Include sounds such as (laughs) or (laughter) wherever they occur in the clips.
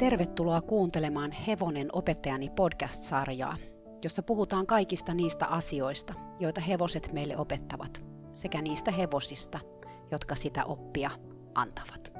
Tervetuloa kuuntelemaan Hevonen opettajani podcast-sarjaa, jossa puhutaan kaikista niistä asioista, joita hevoset meille opettavat, sekä niistä hevosista, jotka sitä oppia antavat.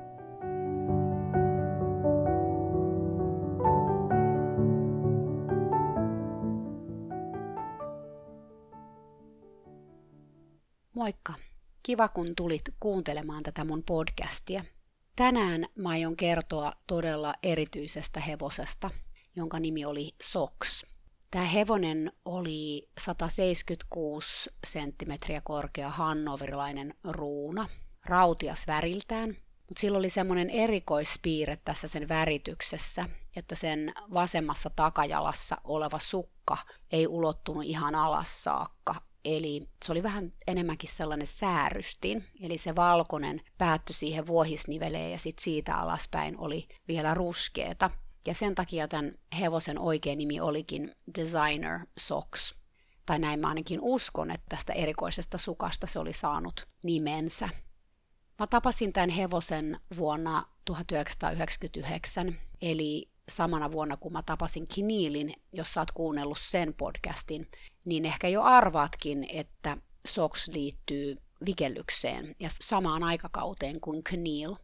Moikka! Kiva kun tulit kuuntelemaan tätä mun podcastia – Tänään mä aion kertoa todella erityisestä hevosesta, jonka nimi oli Sox. Tämä hevonen oli 176 senttimetriä korkea hannoverilainen ruuna, rautias väriltään, mutta sillä oli semmoinen erikoispiirre tässä sen värityksessä, että sen vasemmassa takajalassa oleva sukka ei ulottunut ihan alas saakka, Eli se oli vähän enemmänkin sellainen säärystin, eli se valkoinen päättyi siihen vuohisniveleen ja sitten siitä alaspäin oli vielä ruskeeta. Ja sen takia tämän hevosen oikea nimi olikin Designer Socks. Tai näin mä ainakin uskon, että tästä erikoisesta sukasta se oli saanut nimensä. Mä tapasin tämän hevosen vuonna 1999, eli samana vuonna kun mä tapasin Kiniilin, jos sä oot kuunnellut sen podcastin, niin ehkä jo arvaatkin, että SOX liittyy vikellykseen ja samaan aikakauteen kuin Kniil.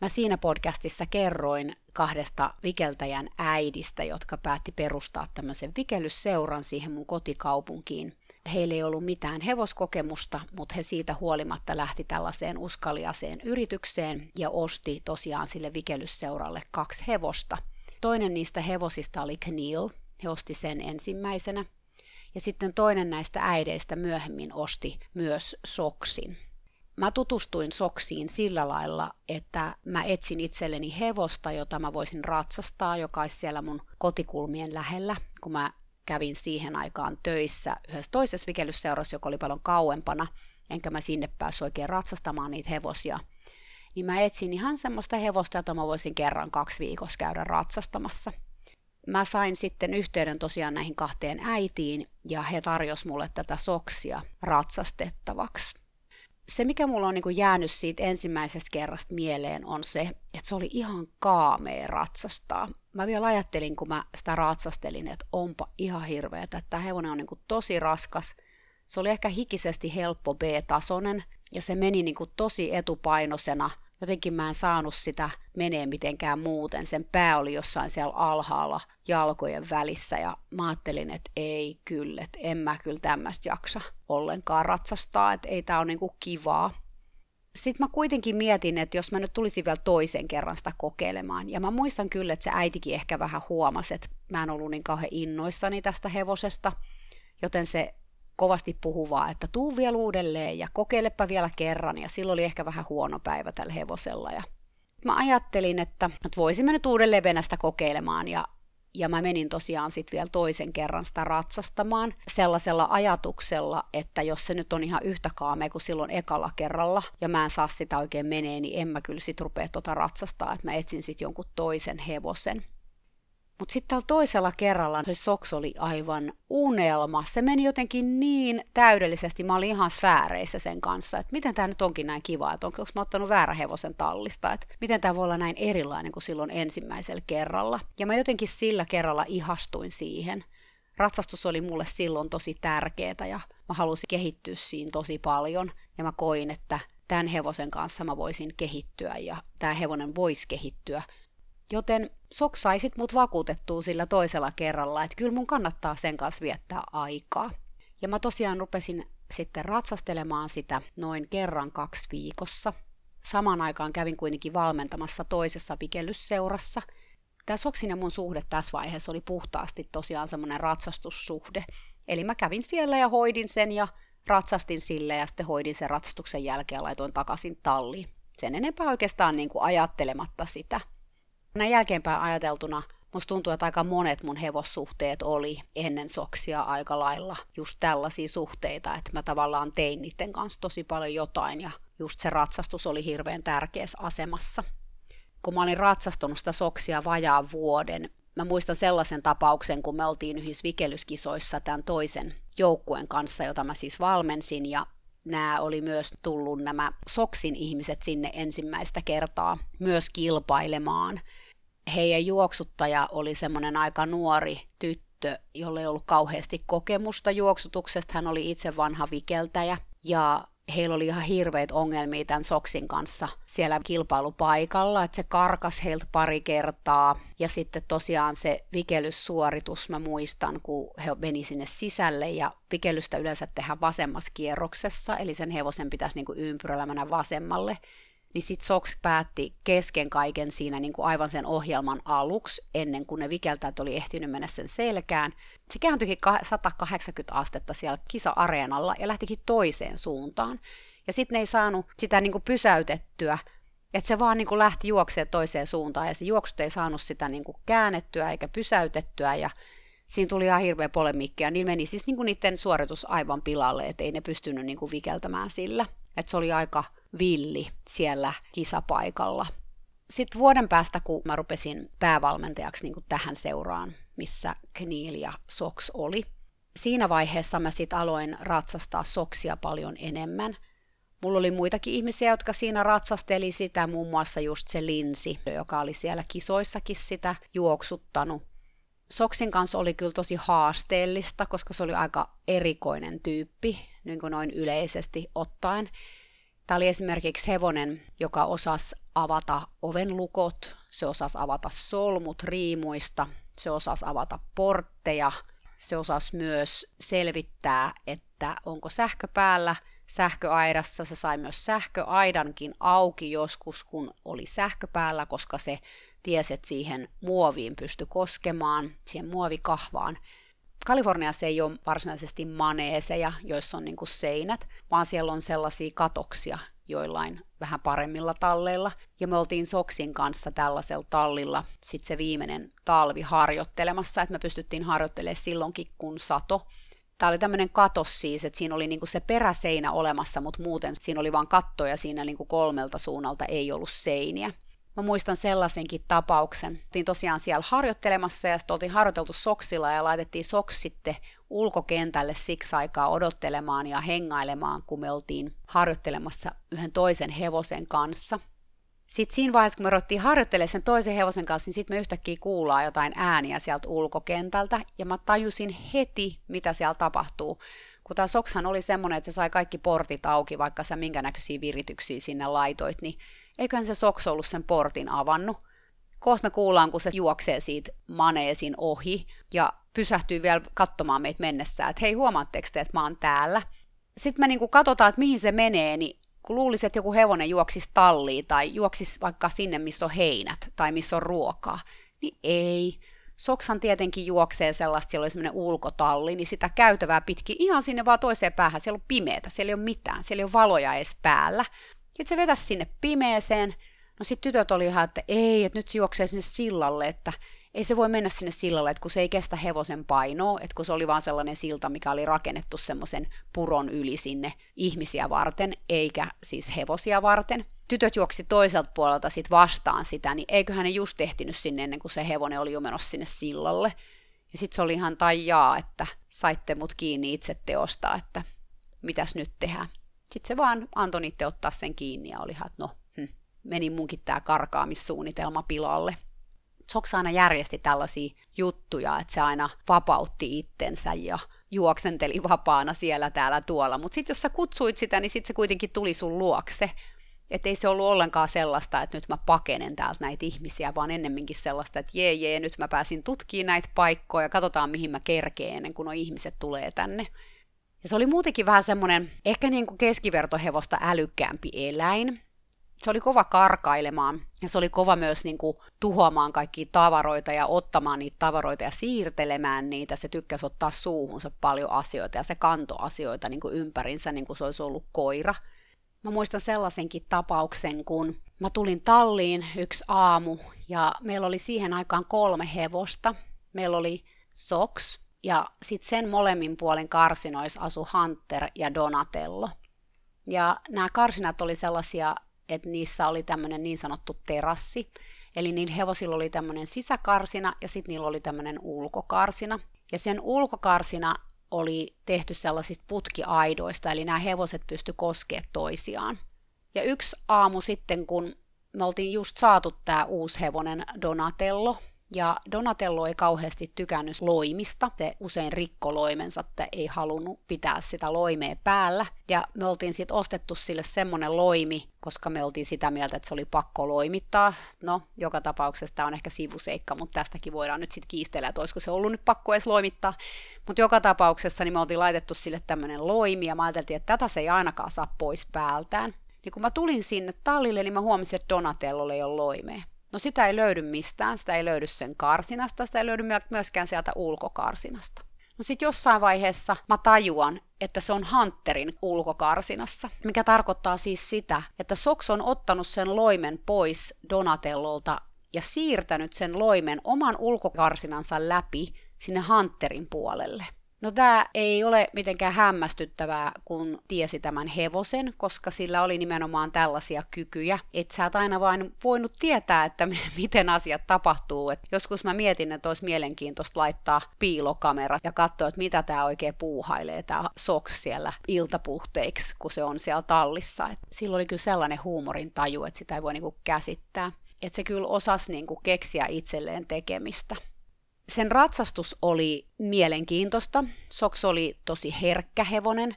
Mä siinä podcastissa kerroin kahdesta vikeltäjän äidistä, jotka päätti perustaa tämmöisen vikellysseuran siihen mun kotikaupunkiin. Heillä ei ollut mitään hevoskokemusta, mutta he siitä huolimatta lähti tällaiseen uskaliaseen yritykseen ja osti tosiaan sille vikellysseuralle kaksi hevosta. Toinen niistä hevosista oli Kniil, he osti sen ensimmäisenä. Ja sitten toinen näistä äideistä myöhemmin osti myös soksin. Mä tutustuin soksiin sillä lailla, että mä etsin itselleni hevosta, jota mä voisin ratsastaa, joka olisi siellä mun kotikulmien lähellä, kun mä kävin siihen aikaan töissä yhdessä toisessa vikellysseurassa, joka oli paljon kauempana, enkä mä sinne päässyt oikein ratsastamaan niitä hevosia. Niin mä etsin ihan semmoista hevosta, jota mä voisin kerran kaksi viikossa käydä ratsastamassa – mä sain sitten yhteyden tosiaan näihin kahteen äitiin ja he tarjos mulle tätä soksia ratsastettavaksi. Se, mikä mulla on niin jäänyt siitä ensimmäisestä kerrasta mieleen, on se, että se oli ihan kaamea ratsastaa. Mä vielä ajattelin, kun mä sitä ratsastelin, että onpa ihan hirveetä, että tämä hevonen on niin tosi raskas. Se oli ehkä hikisesti helppo B-tasonen, ja se meni niin tosi etupainoisena – jotenkin mä en saanut sitä menee mitenkään muuten. Sen pää oli jossain siellä alhaalla jalkojen välissä ja mä ajattelin, että ei kyllä, että en mä kyllä tämmöistä jaksa ollenkaan ratsastaa, että ei tää ole niinku kivaa. Sitten mä kuitenkin mietin, että jos mä nyt tulisin vielä toisen kerran sitä kokeilemaan, ja mä muistan kyllä, että se äitikin ehkä vähän huomasi, että mä en ollut niin kauhean innoissani tästä hevosesta, joten se kovasti puhuvaa, että tuu vielä uudelleen ja kokeilepa vielä kerran. Ja silloin oli ehkä vähän huono päivä tällä hevosella. Ja mä ajattelin, että, että voisimme nyt uudelleen Venästä kokeilemaan ja ja mä menin tosiaan sitten vielä toisen kerran sitä ratsastamaan sellaisella ajatuksella, että jos se nyt on ihan yhtä kaamea kuin silloin ekalla kerralla, ja mä en saa sitä oikein menee, niin en mä kyllä sit rupea tota ratsastaa, että mä etsin sitten jonkun toisen hevosen. Mutta sitten tällä toisella kerralla se soks oli aivan unelma. Se meni jotenkin niin täydellisesti. Mä olin ihan sfääreissä sen kanssa, että miten tämä nyt onkin näin kiva, että onko mä ottanut väärä hevosen tallista, että miten tämä voi olla näin erilainen kuin silloin ensimmäisellä kerralla. Ja mä jotenkin sillä kerralla ihastuin siihen. Ratsastus oli mulle silloin tosi tärkeää ja mä halusin kehittyä siinä tosi paljon. Ja mä koin, että tämän hevosen kanssa mä voisin kehittyä ja tämä hevonen voisi kehittyä Joten soksaisit mut vakuutettua sillä toisella kerralla, että kyllä mun kannattaa sen kanssa viettää aikaa. Ja mä tosiaan rupesin sitten ratsastelemaan sitä noin kerran kaksi viikossa. Samaan aikaan kävin kuitenkin valmentamassa toisessa pikellysseurassa. Tämä Soksin ja mun suhde tässä vaiheessa oli puhtaasti tosiaan semmoinen ratsastussuhde. Eli mä kävin siellä ja hoidin sen ja ratsastin sille ja sitten hoidin sen ratsastuksen jälkeen ja laitoin takaisin talliin. Sen enempää oikeastaan niin kuin ajattelematta sitä – näin jälkeenpäin ajateltuna musta tuntuu, että aika monet mun hevossuhteet oli ennen soksia aika lailla just tällaisia suhteita, että mä tavallaan tein niiden kanssa tosi paljon jotain ja just se ratsastus oli hirveän tärkeässä asemassa. Kun mä olin ratsastunut sitä soksia vajaa vuoden, mä muistan sellaisen tapauksen, kun me oltiin yhdessä vikelyskisoissa tämän toisen joukkueen kanssa, jota mä siis valmensin, ja nämä oli myös tullut nämä Soksin ihmiset sinne ensimmäistä kertaa myös kilpailemaan. Heidän juoksuttaja oli semmoinen aika nuori tyttö, jolle ei ollut kauheasti kokemusta juoksutuksesta. Hän oli itse vanha vikeltäjä ja heillä oli ihan hirveät ongelmia tämän Soksin kanssa siellä kilpailupaikalla, että se karkas heiltä pari kertaa. Ja sitten tosiaan se vikelyssuoritus, mä muistan, kun he meni sinne sisälle ja vikelystä yleensä tehdään vasemmassa kierroksessa, eli sen hevosen pitäisi niin ympyrällä mennä vasemmalle niin sitten Sox päätti kesken kaiken siinä niin kuin aivan sen ohjelman aluksi, ennen kuin ne vikeltäjät oli ehtinyt mennä sen selkään. Se kääntyikin 180 astetta siellä kisa-areenalla ja lähtikin toiseen suuntaan. Ja sitten ne ei saanut sitä niin kuin pysäytettyä, että se vaan niin kuin lähti juokseen toiseen suuntaan ja se juoksut ei saanut sitä niin kuin käännettyä eikä pysäytettyä ja siinä tuli ihan hirveä polemiikki ja niin meni siis niin kuin niiden suoritus aivan pilalle, että ei ne pystynyt niin kuin vikeltämään sillä. Että se oli aika villi siellä kisapaikalla. Sitten vuoden päästä, kun mä rupesin päävalmentajaksi niin tähän seuraan, missä Kniil ja Sox oli, siinä vaiheessa mä sitten aloin ratsastaa Soksia paljon enemmän. Mulla oli muitakin ihmisiä, jotka siinä ratsasteli sitä, muun muassa just se Linsi, joka oli siellä kisoissakin sitä juoksuttanut. Soksin kanssa oli kyllä tosi haasteellista, koska se oli aika erikoinen tyyppi, niin kuin noin yleisesti ottaen. Tämä oli esimerkiksi hevonen, joka osasi avata ovenlukot, se osasi avata solmut riimuista, se osasi avata portteja, se osasi myös selvittää, että onko sähkö päällä sähköaidassa. Se sai myös sähköaidankin auki joskus, kun oli sähkö päällä, koska se tiesi, että siihen muoviin pysty koskemaan, siihen muovikahvaan. Kaliforniassa ei ole varsinaisesti maneeseja, joissa on niin kuin seinät, vaan siellä on sellaisia katoksia joillain vähän paremmilla talleilla. Ja me oltiin Soksin kanssa tällaisella tallilla sitten se viimeinen talvi harjoittelemassa, että me pystyttiin harjoittelemaan silloinkin, kun sato. Tämä oli tämmöinen katos siis, että siinä oli niinku se peräseinä olemassa, mutta muuten siinä oli vain katto ja siinä niinku kolmelta suunnalta ei ollut seiniä. Mä muistan sellaisenkin tapauksen. Oltiin tosiaan siellä harjoittelemassa ja sitten oltiin harjoiteltu soksilla ja laitettiin soks sitten ulkokentälle siksi aikaa odottelemaan ja hengailemaan, kun me oltiin harjoittelemassa yhden toisen hevosen kanssa. Sitten siinä vaiheessa, kun me ruvettiin harjoittelemaan sen toisen hevosen kanssa, niin sitten me yhtäkkiä kuullaan jotain ääniä sieltä ulkokentältä, ja mä tajusin heti, mitä siellä tapahtuu. Kun tämä sokshan oli semmoinen, että se sai kaikki portit auki, vaikka sä minkä näköisiä virityksiä sinne laitoit, niin eiköhän se Soks ollut sen portin avannut. Kohta me kuullaan, kun se juoksee siitä maneesin ohi ja pysähtyy vielä katsomaan meitä mennessään, että hei huomaatteko te, että mä oon täällä. Sitten me niinku katsotaan, että mihin se menee, niin kun luulisi, että joku hevonen juoksisi talliin tai juoksisi vaikka sinne, missä on heinät tai missä on ruokaa, niin ei. Soksan tietenkin juoksee sellaista, siellä oli semmoinen ulkotalli, niin sitä käytävää pitkin ihan sinne vaan toiseen päähän. Siellä on pimeätä, siellä ei ole mitään, siellä ei ole valoja edes päällä. Sitten se vetäisi sinne pimeeseen. No sitten tytöt oli ihan, että ei, että nyt se juoksee sinne sillalle, että ei se voi mennä sinne sillalle, että kun se ei kestä hevosen painoa, että kun se oli vaan sellainen silta, mikä oli rakennettu semmoisen puron yli sinne ihmisiä varten, eikä siis hevosia varten. Tytöt juoksi toiselta puolelta sit vastaan sitä, niin eiköhän ne just tehtinyt sinne ennen kuin se hevonen oli jo menossa sinne sillalle. Ja sitten se oli ihan tai jaa, että saitte mut kiinni itse teosta, että mitäs nyt tehdään. Sitten se vaan antoi niitä ottaa sen kiinni ja oli että no, hm, meni munkin tämä karkaamissuunnitelma pilalle. Soks aina järjesti tällaisia juttuja, että se aina vapautti itsensä ja juoksenteli vapaana siellä täällä tuolla. Mutta sitten jos sä kutsuit sitä, niin sitten se kuitenkin tuli sun luokse. Että ei se ollut ollenkaan sellaista, että nyt mä pakenen täältä näitä ihmisiä, vaan ennemminkin sellaista, että jee jee, nyt mä pääsin tutkimaan näitä paikkoja, katsotaan mihin mä kerkeen ennen kuin nuo ihmiset tulee tänne. Ja se oli muutenkin vähän semmoinen ehkä niin kuin keskivertohevosta älykkäämpi eläin. Se oli kova karkailemaan ja se oli kova myös niin kuin tuhoamaan kaikkia tavaroita ja ottamaan niitä tavaroita ja siirtelemään niitä. Se tykkäsi ottaa suuhunsa paljon asioita ja se kanto asioita niin kuin ympärinsä niin kuin se olisi ollut koira. Mä muistan sellaisenkin tapauksen, kun mä tulin talliin yksi aamu ja meillä oli siihen aikaan kolme hevosta. Meillä oli Sox, ja sitten sen molemmin puolen karsinoissa asu Hunter ja Donatello. Ja nämä karsinat oli sellaisia, että niissä oli tämmöinen niin sanottu terassi. Eli niin hevosilla oli tämmöinen sisäkarsina ja sitten niillä oli tämmöinen ulkokarsina. Ja sen ulkokarsina oli tehty sellaisista putkiaidoista, eli nämä hevoset pysty koskemaan toisiaan. Ja yksi aamu sitten, kun me oltiin just saatu tämä uusi hevonen Donatello, ja Donatello ei kauheasti tykännyt loimista. Se usein rikko loimensa, että ei halunnut pitää sitä loimea päällä. Ja me oltiin sitten ostettu sille semmonen loimi, koska me oltiin sitä mieltä, että se oli pakko loimittaa. No, joka tapauksessa tämä on ehkä sivuseikka, mutta tästäkin voidaan nyt sitten kiistellä, että olisiko se ollut nyt pakko edes loimittaa. Mutta joka tapauksessa niin me oltiin laitettu sille tämmöinen loimi, ja mä ajateltiin, että tätä se ei ainakaan saa pois päältään. Niin kun mä tulin sinne tallille, niin mä huomasin, että Donatello ei ole loimea. No sitä ei löydy mistään, sitä ei löydy sen karsinasta, sitä ei löydy myöskään sieltä ulkokarsinasta. No sit jossain vaiheessa mä tajuan, että se on Hunterin ulkokarsinassa, mikä tarkoittaa siis sitä, että Sox on ottanut sen loimen pois Donatellolta ja siirtänyt sen loimen oman ulkokarsinansa läpi sinne Hunterin puolelle. No tämä ei ole mitenkään hämmästyttävää, kun tiesi tämän hevosen, koska sillä oli nimenomaan tällaisia kykyjä, että sä et aina vain voinut tietää, että (laughs) miten asiat tapahtuu. Et joskus mä mietin, että olisi mielenkiintoista laittaa piilokamera ja katsoa, että mitä tämä oikein puuhailee, tämä soks siellä iltapuhteiksi, kun se on siellä tallissa. Et silloin oli kyllä sellainen huumorin taju, että sitä ei voi niinku käsittää. Että se kyllä osasi niinku keksiä itselleen tekemistä. Sen ratsastus oli mielenkiintoista. Soks oli tosi herkkä hevonen.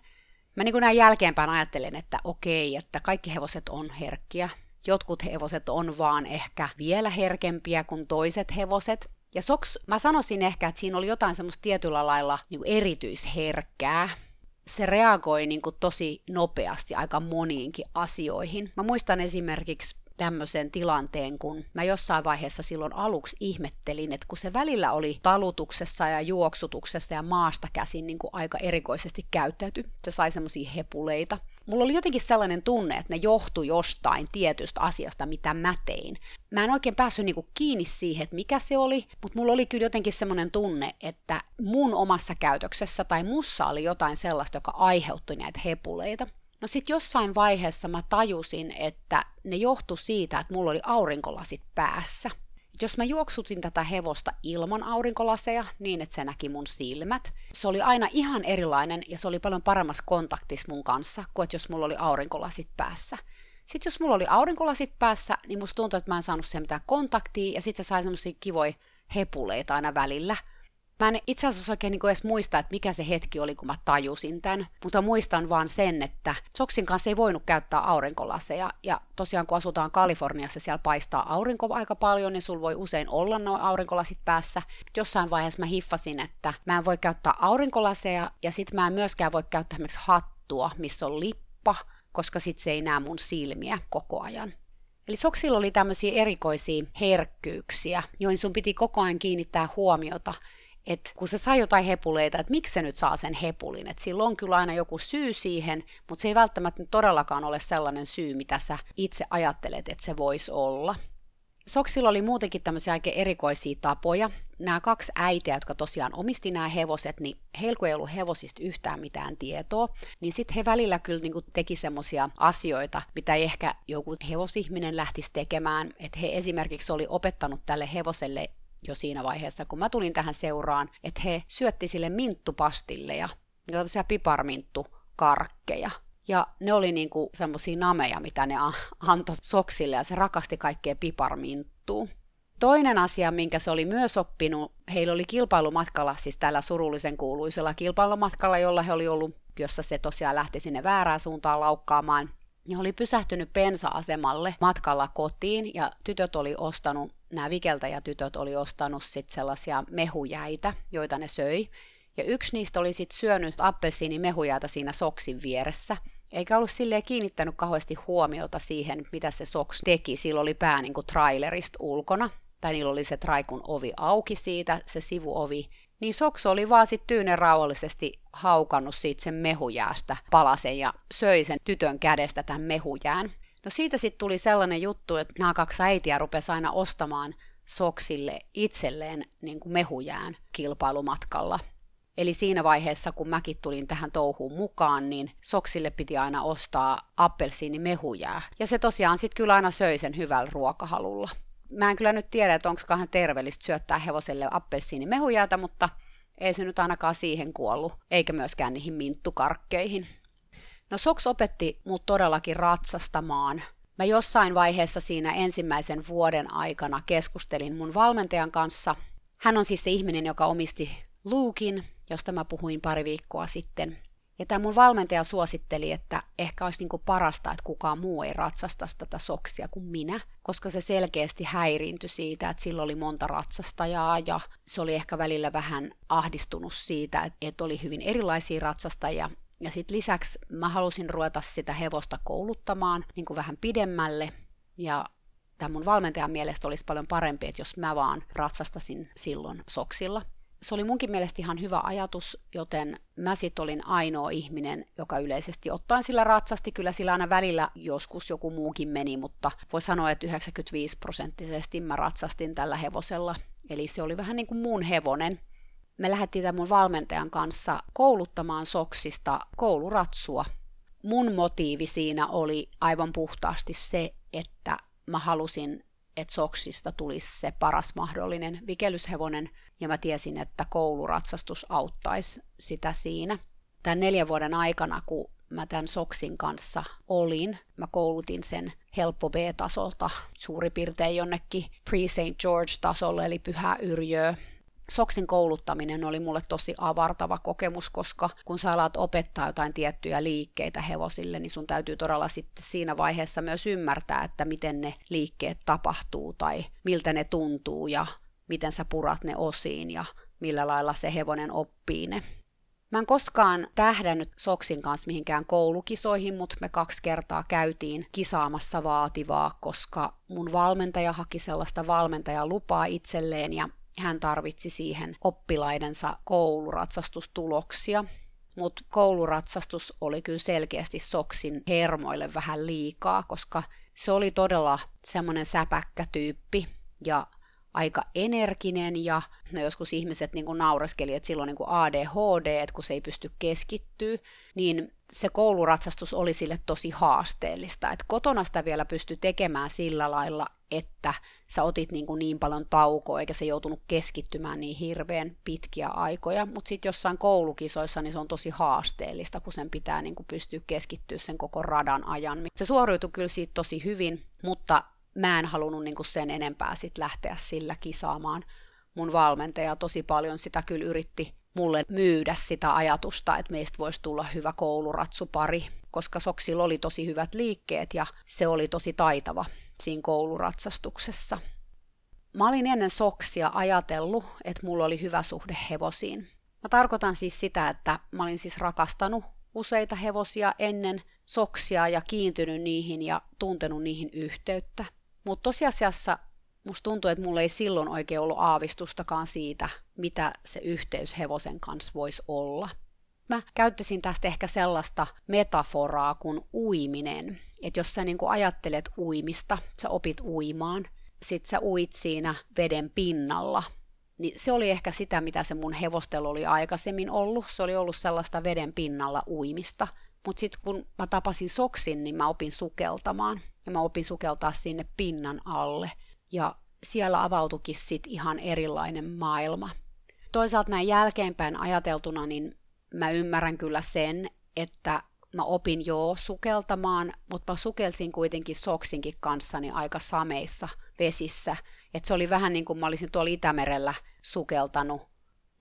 Mä niin kuin näin jälkeenpäin ajattelen, että okei, että kaikki hevoset on herkkiä. Jotkut hevoset on vaan ehkä vielä herkempiä kuin toiset hevoset. Ja Soks, mä sanoisin ehkä, että siinä oli jotain semmoista tietyllä lailla niin kuin erityisherkkää. Se reagoi niin kuin tosi nopeasti aika moniinkin asioihin. Mä muistan esimerkiksi tämmöisen tilanteen, kun mä jossain vaiheessa silloin aluksi ihmettelin, että kun se välillä oli talutuksessa ja juoksutuksessa ja maasta käsin niin kuin aika erikoisesti käyttäytyi, se sai semmoisia hepuleita. Mulla oli jotenkin sellainen tunne, että ne johtui jostain tietystä asiasta, mitä mä tein. Mä en oikein päässyt niinku kiinni siihen, että mikä se oli, mutta mulla oli kyllä jotenkin sellainen tunne, että mun omassa käytöksessä tai mussa oli jotain sellaista, joka aiheutti näitä hepuleita. No sitten jossain vaiheessa mä tajusin, että ne johtu siitä, että mulla oli aurinkolasit päässä. Jos mä juoksutin tätä hevosta ilman aurinkolaseja niin, että se näki mun silmät, se oli aina ihan erilainen ja se oli paljon paremmassa kontaktissa mun kanssa kuin että jos mulla oli aurinkolasit päässä. Sitten jos mulla oli aurinkolasit päässä, niin musta tuntui, että mä en saanut siihen mitään kontaktia ja sitten se sai semmosia kivoja hepuleita aina välillä – Mä en itse asiassa oikein niin edes muista, että mikä se hetki oli, kun mä tajusin tämän, mutta muistan vaan sen, että Soksin kanssa ei voinut käyttää aurinkolaseja, ja tosiaan kun asutaan Kaliforniassa, siellä paistaa aurinko aika paljon, niin sulla voi usein olla nuo aurinkolasit päässä. Jossain vaiheessa mä hiffasin, että mä en voi käyttää aurinkolaseja, ja sit mä en myöskään voi käyttää esimerkiksi hattua, missä on lippa, koska sit se ei näe mun silmiä koko ajan. Eli soksilla oli tämmöisiä erikoisia herkkyyksiä, joihin sun piti koko ajan kiinnittää huomiota, että kun se saa jotain hepuleita, että miksi se nyt saa sen hepulin, että sillä on kyllä aina joku syy siihen, mutta se ei välttämättä todellakaan ole sellainen syy, mitä sä itse ajattelet, että se voisi olla. Soksilla oli muutenkin tämmöisiä aika erikoisia tapoja. Nämä kaksi äitiä, jotka tosiaan omisti nämä hevoset, niin heillä ei ollut hevosista yhtään mitään tietoa, niin sitten he välillä kyllä niin teki semmoisia asioita, mitä ei ehkä joku hevosihminen lähtisi tekemään. Että he esimerkiksi oli opettanut tälle hevoselle jo siinä vaiheessa, kun mä tulin tähän seuraan, että he syötti sille minttupastilleja, tämmöisiä piparminttukarkkeja. Ja ne oli niinku semmoisia nameja, mitä ne antoi soksille, ja se rakasti kaikkea piparminttua. Toinen asia, minkä se oli myös oppinut, heillä oli kilpailumatkalla, siis tällä surullisen kuuluisella kilpailumatkalla, jolla he oli ollut, jossa se tosiaan lähti sinne väärään suuntaan laukkaamaan, ja oli pysähtynyt pensa-asemalle matkalla kotiin, ja tytöt oli ostanut nämä vikeltäjätytöt oli ostanut sit sellaisia mehujäitä, joita ne söi. Ja yksi niistä oli sitten syönyt appelsiinimehujäitä siinä soksin vieressä. Eikä ollut silleen kiinnittänyt kauheasti huomiota siihen, mitä se soks teki. Sillä oli pää niin kuin trailerista ulkona, tai niillä oli se traikun ovi auki siitä, se sivuovi. Niin Soks oli vaan sitten tyynen rauhallisesti haukannut siitä sen mehujäästä palasen ja söi sen tytön kädestä tämän mehujään. No siitä sitten tuli sellainen juttu, että nämä kaksi äitiä rupesi aina ostamaan soksille itselleen niin kuin mehujään kilpailumatkalla. Eli siinä vaiheessa, kun mäkin tulin tähän touhuun mukaan, niin soksille piti aina ostaa appelsiinimehujää. Ja se tosiaan sitten kyllä aina söi sen hyvällä ruokahalulla. Mä en kyllä nyt tiedä, että onko kahden terveellistä syöttää hevoselle appelsiinimehujäätä, mutta ei se nyt ainakaan siihen kuollut, eikä myöskään niihin minttukarkkeihin. No Soks opetti mut todellakin ratsastamaan Mä jossain vaiheessa siinä ensimmäisen vuoden aikana keskustelin mun valmentajan kanssa. Hän on siis se ihminen, joka omisti Luukin, josta mä puhuin pari viikkoa sitten. Ja tämä mun valmentaja suositteli, että ehkä olisi niinku parasta, että kukaan muu ei ratsasta tätä soksia kuin minä, koska se selkeästi häiriintyi siitä, että sillä oli monta ratsastajaa ja se oli ehkä välillä vähän ahdistunut siitä, että oli hyvin erilaisia ratsastajia. Ja sitten lisäksi mä halusin ruveta sitä hevosta kouluttamaan niin kuin vähän pidemmälle ja tämä mun valmentajan mielestä olisi paljon parempi, että jos mä vaan ratsastasin silloin soksilla se oli munkin mielestä ihan hyvä ajatus, joten mä sit olin ainoa ihminen, joka yleisesti ottaen sillä ratsasti. Kyllä sillä aina välillä joskus joku muukin meni, mutta voi sanoa, että 95 prosenttisesti mä ratsastin tällä hevosella. Eli se oli vähän niin kuin mun hevonen. Me lähdettiin tämän mun valmentajan kanssa kouluttamaan soksista kouluratsua. Mun motiivi siinä oli aivan puhtaasti se, että mä halusin että soksista tulisi se paras mahdollinen vikelyshevonen, ja mä tiesin, että kouluratsastus auttaisi sitä siinä. Tämän neljän vuoden aikana, kun mä tämän soksin kanssa olin, mä koulutin sen helppo B-tasolta suurin piirtein jonnekin pre-St. George-tasolle, eli pyhä yrjö, Soksin kouluttaminen oli mulle tosi avartava kokemus, koska kun sä alat opettaa jotain tiettyjä liikkeitä hevosille, niin sun täytyy todella sitten siinä vaiheessa myös ymmärtää, että miten ne liikkeet tapahtuu tai miltä ne tuntuu ja miten sä purat ne osiin ja millä lailla se hevonen oppii ne. Mä en koskaan tähdännyt Soksin kanssa mihinkään koulukisoihin, mutta me kaksi kertaa käytiin kisaamassa vaativaa, koska mun valmentaja haki sellaista valmentajalupaa itselleen ja hän tarvitsi siihen oppilaidensa kouluratsastustuloksia, mutta kouluratsastus oli kyllä selkeästi Soksin hermoille vähän liikaa, koska se oli todella semmoinen säpäkkä tyyppi ja aika energinen ja no joskus ihmiset niin kuin naureskeli, että silloin niin kuin ADHD, että kun se ei pysty keskittyä, niin se kouluratsastus oli sille tosi haasteellista. Että kotona sitä vielä pystyi tekemään sillä lailla, että sä otit niin, kuin niin paljon taukoa, eikä se joutunut keskittymään niin hirveän pitkiä aikoja. Mutta sitten jossain koulukisoissa niin se on tosi haasteellista, kun sen pitää niin kuin pystyä keskittyä sen koko radan ajan. Se suoriutui kyllä siitä tosi hyvin, mutta mä en halunnut niin kuin sen enempää sit lähteä sillä kisaamaan. Mun valmentaja tosi paljon sitä kyllä yritti mulle myydä sitä ajatusta, että meistä voisi tulla hyvä kouluratsupari, koska Soksilla oli tosi hyvät liikkeet ja se oli tosi taitava siinä kouluratsastuksessa. Mä olin ennen Soksia ajatellut, että mulla oli hyvä suhde hevosiin. Mä tarkoitan siis sitä, että mä olin siis rakastanut useita hevosia ennen Soksia ja kiintynyt niihin ja tuntenut niihin yhteyttä. Mutta tosiasiassa musta tuntuu, että mulla ei silloin oikein ollut aavistustakaan siitä, mitä se yhteys hevosen kanssa voisi olla. Mä käyttäisin tästä ehkä sellaista metaforaa kuin uiminen. Että jos sä niin ajattelet uimista, sä opit uimaan, sit sä uit siinä veden pinnalla, niin se oli ehkä sitä, mitä se mun hevostelu oli aikaisemmin ollut. Se oli ollut sellaista veden pinnalla uimista. Mutta sitten kun mä tapasin soksin, niin mä opin sukeltamaan. Ja mä opin sukeltaa sinne pinnan alle. Ja siellä avautukin sitten ihan erilainen maailma. Toisaalta näin jälkeenpäin ajateltuna, niin mä ymmärrän kyllä sen, että mä opin jo sukeltamaan, mutta mä sukelsin kuitenkin soksinkin kanssani aika sameissa vesissä. Et se oli vähän niin kuin mä olisin tuolla Itämerellä sukeltanut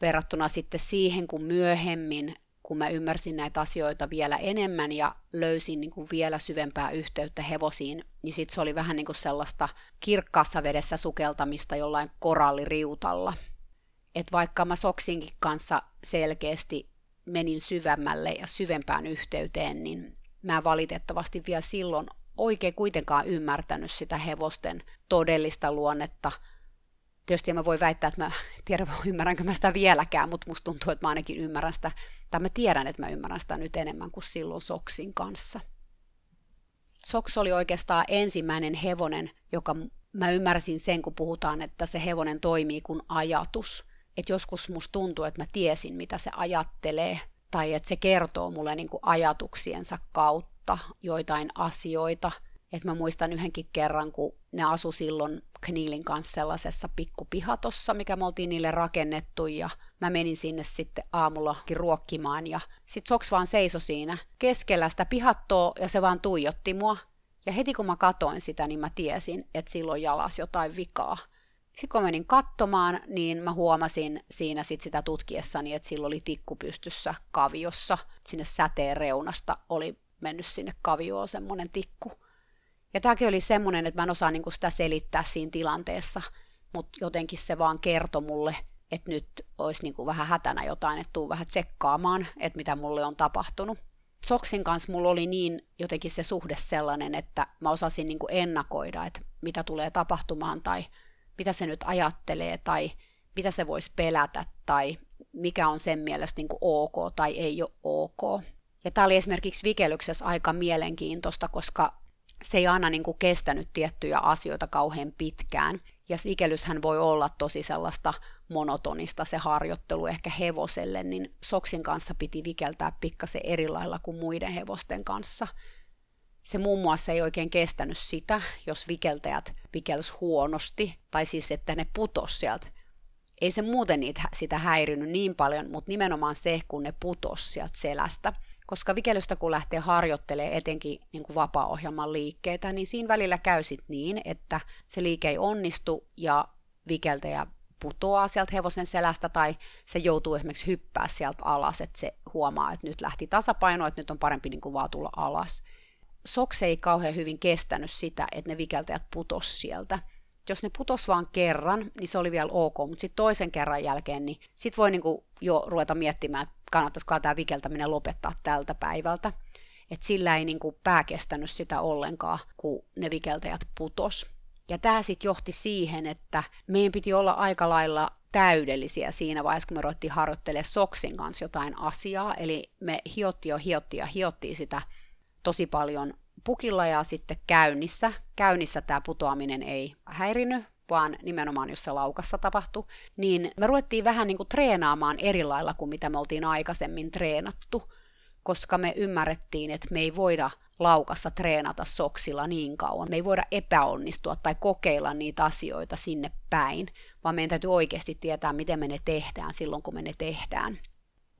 verrattuna sitten siihen, kun myöhemmin, kun mä ymmärsin näitä asioita vielä enemmän ja löysin niin kuin vielä syvempää yhteyttä hevosiin, niin sitten se oli vähän niin kuin sellaista kirkkaassa vedessä sukeltamista jollain koralliriutalla. Et vaikka mä soksinkin kanssa selkeästi menin syvemmälle ja syvempään yhteyteen, niin mä valitettavasti vielä silloin oikein kuitenkaan ymmärtänyt sitä hevosten todellista luonnetta. Tietysti mä voi väittää, että mä tiedän, (laughs) ymmärränkö mä sitä vieläkään, mutta musta tuntuu, että mä ainakin ymmärrän sitä, tai mä tiedän, että mä ymmärrän sitä nyt enemmän kuin silloin Soksin kanssa. Soks oli oikeastaan ensimmäinen hevonen, joka mä ymmärsin sen, kun puhutaan, että se hevonen toimii kuin ajatus – että joskus musta tuntuu, että mä tiesin, mitä se ajattelee, tai että se kertoo mulle niin kuin ajatuksiensa kautta joitain asioita. Että mä muistan yhdenkin kerran, kun ne asu silloin Kniilin kanssa sellaisessa pikkupihatossa, mikä me oltiin niille rakennettu, ja mä menin sinne sitten aamullakin ruokkimaan, ja sit Soks vaan seisoi siinä keskellä sitä pihattoa, ja se vaan tuijotti mua. Ja heti kun mä katoin sitä, niin mä tiesin, että silloin jalas jotain vikaa. Sitten kun menin katsomaan, niin mä huomasin siinä sit sitä tutkiessani, että sillä oli tikku pystyssä kaviossa. Sinne säteen reunasta oli mennyt sinne kavioon semmoinen tikku. Ja tämäkin oli semmoinen, että mä en osaa niinku sitä selittää siinä tilanteessa, mutta jotenkin se vaan kertoi mulle, että nyt olisi niinku vähän hätänä jotain, että tuu vähän tsekkaamaan, että mitä mulle on tapahtunut. Soksin kanssa mulla oli niin jotenkin se suhde sellainen, että mä osasin niinku ennakoida, että mitä tulee tapahtumaan tai mitä se nyt ajattelee tai mitä se voisi pelätä tai mikä on sen mielestä niin kuin ok tai ei ole ok. Ja tämä oli esimerkiksi vikelyksessä aika mielenkiintoista, koska se ei aina niin kuin kestänyt tiettyjä asioita kauhean pitkään. Ja vikelyshän voi olla tosi sellaista monotonista se harjoittelu ehkä hevoselle, niin Soksin kanssa piti vikeltää pikkasen eri lailla kuin muiden hevosten kanssa – se muun muassa ei oikein kestänyt sitä, jos vikeltäjät vikels huonosti, tai siis että ne putos sieltä. Ei se muuten niitä, sitä häirinyt niin paljon, mutta nimenomaan se, kun ne putos sieltä selästä. Koska vikelystä kun lähtee harjoittelee etenkin niin kuin vapaa-ohjelman liikkeitä, niin siinä välillä käy sit niin, että se liike ei onnistu ja vikeltäjä putoaa sieltä hevosen selästä tai se joutuu esimerkiksi hyppää sieltä alas, että se huomaa, että nyt lähti tasapaino, että nyt on parempi niin kuin vaan tulla alas. Sokse ei kauhean hyvin kestänyt sitä, että ne vikeltäjät putos sieltä. Jos ne putos vaan kerran, niin se oli vielä ok, mutta sitten toisen kerran jälkeen, niin sitten voi niinku jo ruveta miettimään, että kannattaisiko tämä vikeltäminen lopettaa tältä päivältä. Että sillä ei niinku pää kestänyt sitä ollenkaan, kun ne vikeltäjät putos. Ja tämä sitten johti siihen, että meidän piti olla aika lailla täydellisiä siinä vaiheessa, kun me ruvettiin harjoittelemaan Soksin kanssa jotain asiaa. Eli me hiottiin jo hiottiin ja hiottiin sitä tosi paljon pukilla ja sitten käynnissä. Käynnissä tämä putoaminen ei häirinyt, vaan nimenomaan jos se laukassa tapahtui, niin me ruvettiin vähän niin kuin treenaamaan eri lailla kuin mitä me oltiin aikaisemmin treenattu, koska me ymmärrettiin, että me ei voida laukassa treenata soksilla niin kauan. Me ei voida epäonnistua tai kokeilla niitä asioita sinne päin, vaan meidän täytyy oikeasti tietää, miten me ne tehdään silloin, kun me ne tehdään.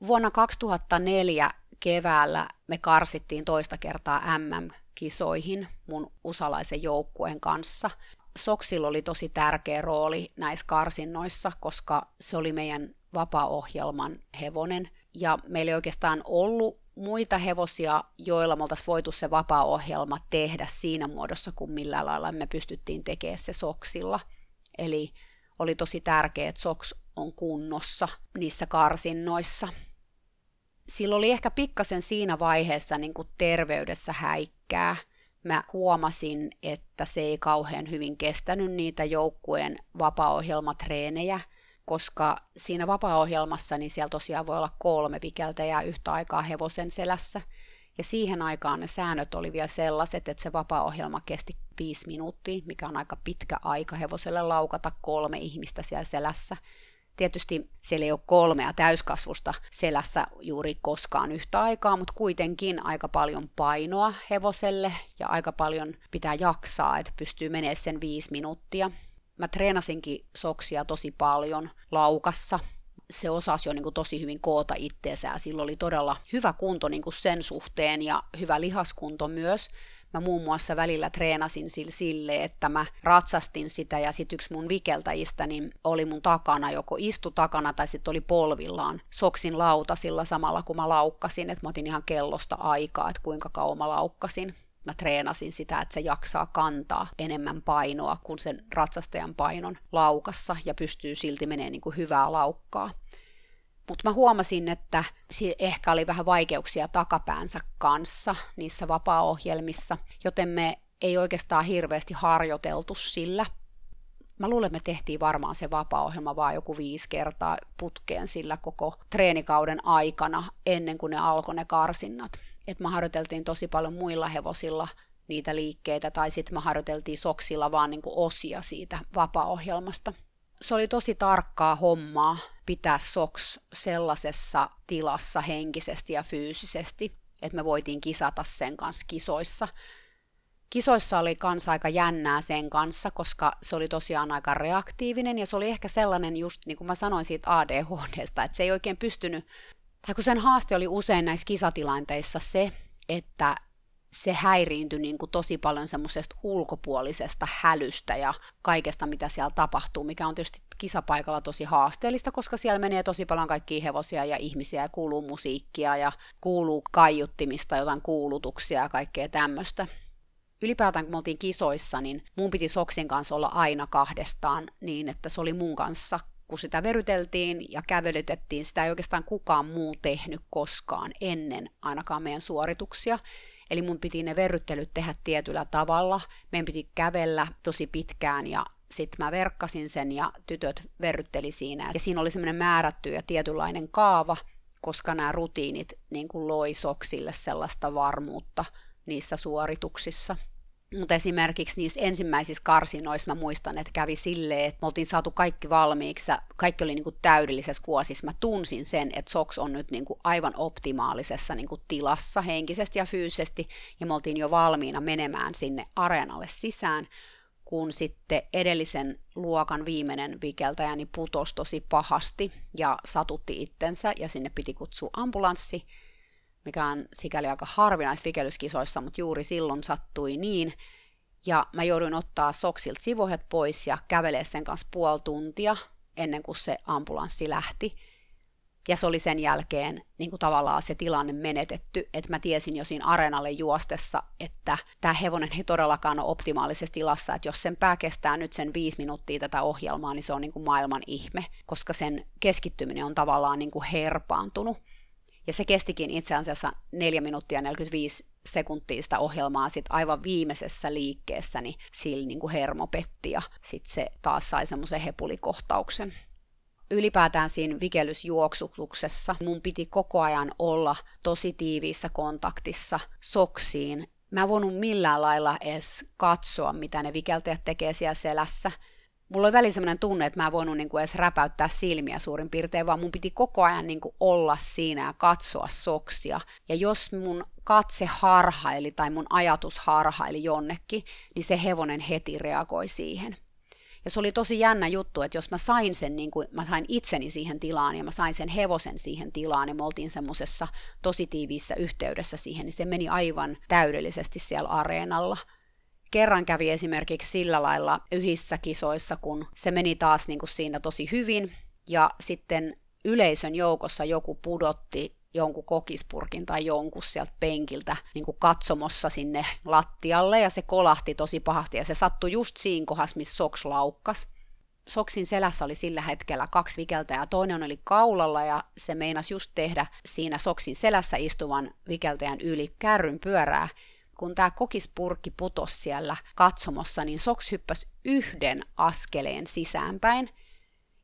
Vuonna 2004 keväällä me karsittiin toista kertaa MM-kisoihin mun usalaisen joukkueen kanssa. Soksilla oli tosi tärkeä rooli näissä karsinnoissa, koska se oli meidän vapaa-ohjelman hevonen. Ja meillä ei oikeastaan ollut muita hevosia, joilla me oltaisiin voitu se vapaa-ohjelma tehdä siinä muodossa, kuin millä lailla me pystyttiin tekemään se soksilla. Eli oli tosi tärkeää, että soks on kunnossa niissä karsinnoissa sillä oli ehkä pikkasen siinä vaiheessa niin kuin terveydessä häikkää. Mä huomasin, että se ei kauhean hyvin kestänyt niitä joukkueen vapaa-ohjelmatreenejä, koska siinä vapaa-ohjelmassa niin siellä tosiaan voi olla kolme vikeltäjää yhtä aikaa hevosen selässä. Ja siihen aikaan ne säännöt oli vielä sellaiset, että se vapaa-ohjelma kesti viisi minuuttia, mikä on aika pitkä aika hevoselle laukata kolme ihmistä siellä selässä. Tietysti siellä ei ole kolmea täyskasvusta selässä juuri koskaan yhtä aikaa, mutta kuitenkin aika paljon painoa hevoselle ja aika paljon pitää jaksaa, että pystyy menemään sen viisi minuuttia. Mä treenasinkin soksia tosi paljon laukassa. Se osasi jo niin kuin tosi hyvin koota itteensä ja sillä oli todella hyvä kunto niin kuin sen suhteen ja hyvä lihaskunto myös. Mä muun muassa välillä treenasin sille, sille että mä ratsastin sitä ja sitten yksi mun vikeltäjistä niin oli mun takana, joko istu takana tai sitten oli polvillaan soksin lautasilla samalla kun mä laukkasin, että mä otin ihan kellosta aikaa, että kuinka kauan mä laukkasin mä treenasin sitä, että se jaksaa kantaa enemmän painoa kuin sen ratsastajan painon laukassa ja pystyy silti menemään niin kuin hyvää laukkaa. Mutta mä huomasin, että ehkä oli vähän vaikeuksia takapäänsä kanssa niissä vapaa-ohjelmissa, joten me ei oikeastaan hirveästi harjoiteltu sillä. Mä luulen, että me tehtiin varmaan se vapaa-ohjelma vaan joku viisi kertaa putkeen sillä koko treenikauden aikana ennen kuin ne alkoi ne karsinnat. Et me harjoiteltiin tosi paljon muilla hevosilla niitä liikkeitä tai sitten me harjoiteltiin soksilla vaan niin osia siitä vapaa-ohjelmasta se oli tosi tarkkaa hommaa pitää SOX sellaisessa tilassa henkisesti ja fyysisesti, että me voitiin kisata sen kanssa kisoissa. Kisoissa oli kans aika jännää sen kanssa, koska se oli tosiaan aika reaktiivinen ja se oli ehkä sellainen just niin kuin mä sanoin siitä ADHDsta, että se ei oikein pystynyt, tai kun sen haaste oli usein näissä kisatilanteissa se, että se häiriintyi niin kuin tosi paljon semmoisesta ulkopuolisesta hälystä ja kaikesta, mitä siellä tapahtuu, mikä on tietysti kisapaikalla tosi haasteellista, koska siellä menee tosi paljon kaikkia hevosia ja ihmisiä ja kuuluu musiikkia ja kuuluu kaiuttimista jotain kuulutuksia ja kaikkea tämmöistä. Ylipäätään kun me oltiin kisoissa, niin mun piti Soksin kanssa olla aina kahdestaan niin, että se oli mun kanssa kun sitä veryteltiin ja kävelytettiin, sitä ei oikeastaan kukaan muu tehnyt koskaan ennen ainakaan meidän suorituksia. Eli mun piti ne verryttelyt tehdä tietyllä tavalla. Meidän piti kävellä tosi pitkään ja sitten mä verkkasin sen ja tytöt verrytteli siinä. Ja siinä oli semmoinen määrätty ja tietynlainen kaava, koska nämä rutiinit niin kuin loi soksille sellaista varmuutta niissä suorituksissa. Mutta esimerkiksi niissä ensimmäisissä karsinoissa mä muistan, että kävi silleen, että me oltiin saatu kaikki valmiiksi kaikki oli niinku täydellisessä kuosissa. Mä tunsin sen, että SOX on nyt niinku aivan optimaalisessa niinku tilassa henkisesti ja fyysisesti ja me oltiin jo valmiina menemään sinne areenalle sisään, kun sitten edellisen luokan viimeinen vikeltäjäni putosi tosi pahasti ja satutti itsensä ja sinne piti kutsua ambulanssi mikä on sikäli aika harvinaista vikelyskisoissa, mutta juuri silloin sattui niin. Ja mä jouduin ottaa soksilta sivuhet pois ja kävelee sen kanssa puoli tuntia ennen kuin se ambulanssi lähti. Ja se oli sen jälkeen niin kuin tavallaan se tilanne menetetty, että mä tiesin jo siinä areenalle juostessa, että tämä hevonen ei todellakaan ole optimaalisessa tilassa, että jos sen pää kestää nyt sen viisi minuuttia tätä ohjelmaa, niin se on niin kuin maailman ihme, koska sen keskittyminen on tavallaan niin kuin herpaantunut. Ja se kestikin itse asiassa 4 minuuttia 45 sekuntia sitä ohjelmaa sit aivan viimeisessä liikkeessä, niin sillä niin kuin hermo petti ja sitten se taas sai semmoisen hepulikohtauksen. Ylipäätään siinä vikelysjuoksutuksessa mun piti koko ajan olla tosi tiiviissä kontaktissa soksiin. Mä en voinut millään lailla edes katsoa, mitä ne vikeltäjät tekee siellä selässä – mulla oli väliin sellainen tunne, että mä en voinut niin kuin edes räpäyttää silmiä suurin piirtein, vaan mun piti koko ajan niin kuin olla siinä ja katsoa soksia. Ja jos mun katse harhaili tai mun ajatus harhaili jonnekin, niin se hevonen heti reagoi siihen. Ja se oli tosi jännä juttu, että jos mä sain sen, niin kuin mä sain itseni siihen tilaan ja mä sain sen hevosen siihen tilaan ja me oltiin semmoisessa tosi tiiviissä yhteydessä siihen, niin se meni aivan täydellisesti siellä areenalla – kerran kävi esimerkiksi sillä lailla yhissä kisoissa, kun se meni taas niin kuin siinä tosi hyvin, ja sitten yleisön joukossa joku pudotti jonkun kokispurkin tai jonkun sieltä penkiltä niin kuin katsomossa sinne lattialle, ja se kolahti tosi pahasti, ja se sattui just siinä kohdassa, missä Soks laukkas. Soksin selässä oli sillä hetkellä kaksi vikeltäjää, toinen oli kaulalla ja se meinasi just tehdä siinä Soksin selässä istuvan vikeltäjän yli kärryn pyörää, kun tämä kokispurkki putosi siellä katsomossa, niin Soks hyppäsi yhden askeleen sisäänpäin.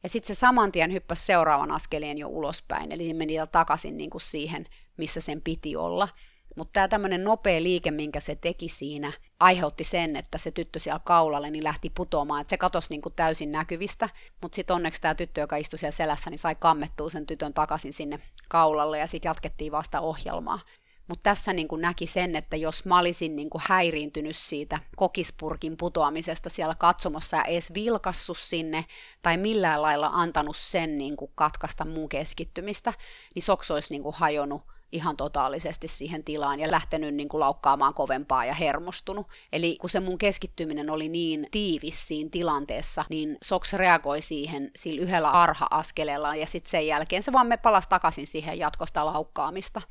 Ja sitten se saman tien hyppäsi seuraavan askeleen jo ulospäin, eli meni takaisin niin kuin siihen, missä sen piti olla. Mutta tämä tämmöinen nopea liike, minkä se teki siinä, aiheutti sen, että se tyttö siellä kaulalle niin lähti putoamaan. Et se katosi niin kuin täysin näkyvistä, mutta sitten onneksi tämä tyttö, joka istui siellä selässä, niin sai kammettua sen tytön takaisin sinne kaulalle ja sitten jatkettiin vasta ohjelmaa. Mutta tässä niin kuin näki sen, että jos mä olisin niin kuin häiriintynyt siitä kokispurkin putoamisesta siellä katsomossa ja edes vilkassut sinne tai millään lailla antanut sen niin kuin katkaista mun keskittymistä, niin Soks olisi niin kuin hajonnut ihan totaalisesti siihen tilaan ja lähtenyt niin kuin laukkaamaan kovempaa ja hermostunut. Eli kun se mun keskittyminen oli niin tiivis siinä tilanteessa, niin Soks reagoi siihen sillä yhdellä arha-askeleella ja sitten sen jälkeen se vaan me palasi takaisin siihen jatkosta laukkaamista.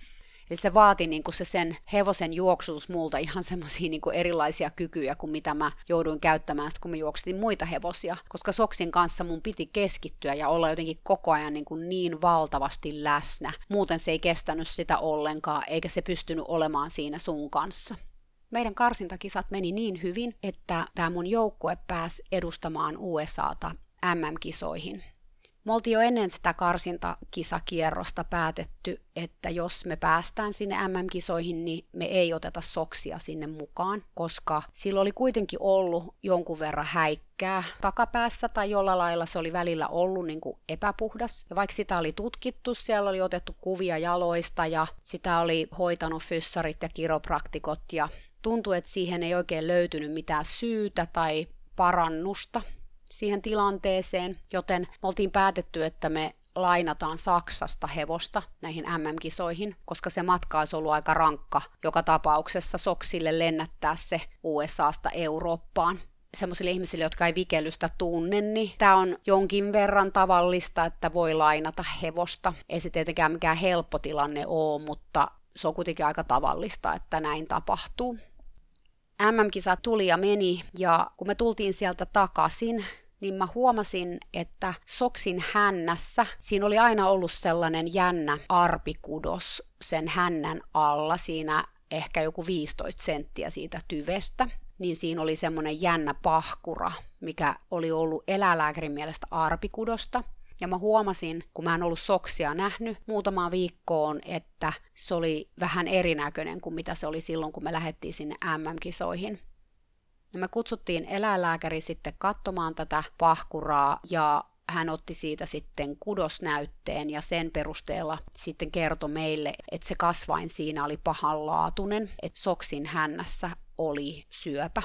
Eli se vaati niin kuin se sen hevosen juoksutus multa ihan semmoisia niin erilaisia kykyjä kuin mitä mä jouduin käyttämään kun mä juoksin muita hevosia. Koska Soksin kanssa mun piti keskittyä ja olla jotenkin koko ajan niin, kuin niin valtavasti läsnä. Muuten se ei kestänyt sitä ollenkaan, eikä se pystynyt olemaan siinä sun kanssa meidän karsintakisat meni niin hyvin, että tämä mun joukkue pääsi edustamaan USAta MM-kisoihin. Me oltiin jo ennen sitä karsintakisakierrosta päätetty, että jos me päästään sinne MM-kisoihin, niin me ei oteta soksia sinne mukaan, koska sillä oli kuitenkin ollut jonkun verran häikkää takapäässä tai jolla lailla se oli välillä ollut niin kuin epäpuhdas. Ja vaikka sitä oli tutkittu, siellä oli otettu kuvia jaloista ja sitä oli hoitanut fyssarit ja kiropraktikot ja tuntui, että siihen ei oikein löytynyt mitään syytä tai parannusta siihen tilanteeseen, joten me oltiin päätetty, että me lainataan Saksasta hevosta näihin MM-kisoihin, koska se matka olisi ollut aika rankka joka tapauksessa Soksille lennättää se USAsta Eurooppaan semmoisille ihmisille, jotka ei vikellystä tunne, niin tämä on jonkin verran tavallista, että voi lainata hevosta. Ei se tietenkään mikään helppo tilanne ole, mutta se on kuitenkin aika tavallista, että näin tapahtuu. MM-kisa tuli ja meni, ja kun me tultiin sieltä takaisin, niin mä huomasin, että soksin hännässä, siinä oli aina ollut sellainen jännä arpikudos sen hännän alla, siinä ehkä joku 15 senttiä siitä tyvestä niin siinä oli semmoinen jännä pahkura, mikä oli ollut eläinlääkärin mielestä arpikudosta. Ja mä huomasin, kun mä en ollut soksia nähnyt muutamaan viikkoon, että se oli vähän erinäköinen kuin mitä se oli silloin, kun me lähdettiin sinne MM-kisoihin. Ja me kutsuttiin eläinlääkäri sitten katsomaan tätä pahkuraa ja hän otti siitä sitten kudosnäytteen ja sen perusteella sitten kertoi meille, että se kasvain siinä oli pahanlaatuinen, että soksin hännässä oli syöpä.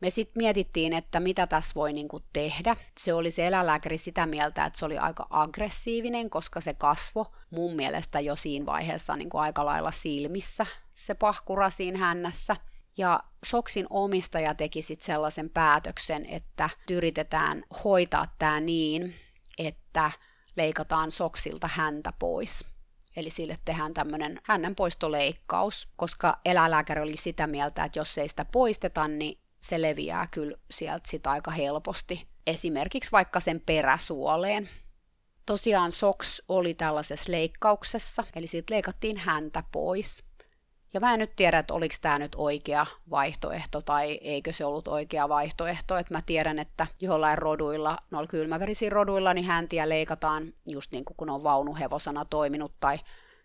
Me sitten mietittiin, että mitä tässä voi niinku tehdä. Se oli se eläinlääkäri sitä mieltä, että se oli aika aggressiivinen, koska se kasvo mun mielestä jo siinä vaiheessa niinku aika lailla silmissä, se pahkura siinä hännässä. Ja Soksin omistaja teki sitten sellaisen päätöksen, että yritetään hoitaa tämä niin, että leikataan Soksilta häntä pois. Eli sille tehdään tämmöinen hännän poistoleikkaus, koska eläinlääkäri oli sitä mieltä, että jos ei sitä poisteta, niin se leviää kyllä sieltä sit aika helposti. Esimerkiksi vaikka sen peräsuoleen. Tosiaan Sox oli tällaisessa leikkauksessa, eli siitä leikattiin häntä pois. Ja mä en nyt tiedä, että oliko tämä nyt oikea vaihtoehto tai eikö se ollut oikea vaihtoehto. Että mä tiedän, että jollain roduilla, noilla kylmäverisiin roduilla, niin häntiä leikataan just niin kuin kun on vaunuhevosana toiminut tai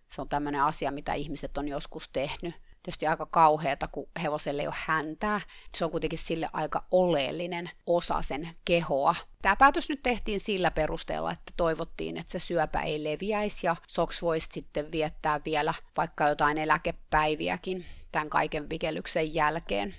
se on tämmöinen asia, mitä ihmiset on joskus tehnyt tietysti aika kauheata, kun hevoselle ei ole häntää. Se on kuitenkin sille aika oleellinen osa sen kehoa. Tämä päätös nyt tehtiin sillä perusteella, että toivottiin, että se syöpä ei leviäisi ja Soks voisi sitten viettää vielä vaikka jotain eläkepäiviäkin tämän kaiken vikelyksen jälkeen.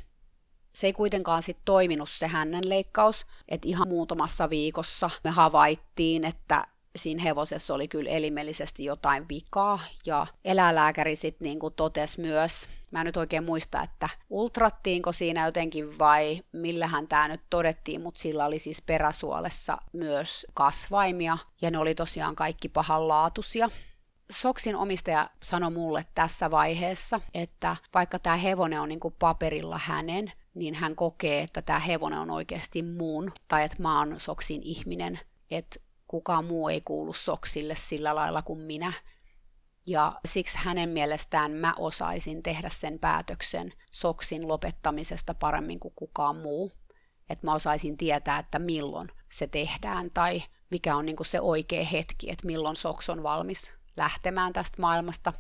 Se ei kuitenkaan sitten toiminut se hännän leikkaus, että ihan muutamassa viikossa me havaittiin, että siinä hevosessa oli kyllä elimellisesti jotain vikaa, ja eläinlääkäri sitten niinku totesi myös, mä en nyt oikein muista, että ultrattiinko siinä jotenkin vai millähän tämä nyt todettiin, mutta sillä oli siis peräsuolessa myös kasvaimia, ja ne oli tosiaan kaikki pahanlaatuisia. Soksin omistaja sanoi mulle tässä vaiheessa, että vaikka tämä hevonen on niinku paperilla hänen, niin hän kokee, että tämä hevonen on oikeasti muun, tai että mä oon Soksin ihminen, että kukaan muu ei kuulu soksille sillä lailla kuin minä. Ja siksi hänen mielestään mä osaisin tehdä sen päätöksen soksin lopettamisesta paremmin kuin kukaan muu. Että mä osaisin tietää, että milloin se tehdään tai mikä on niin se oikea hetki, että milloin soks on valmis lähtemään tästä maailmasta.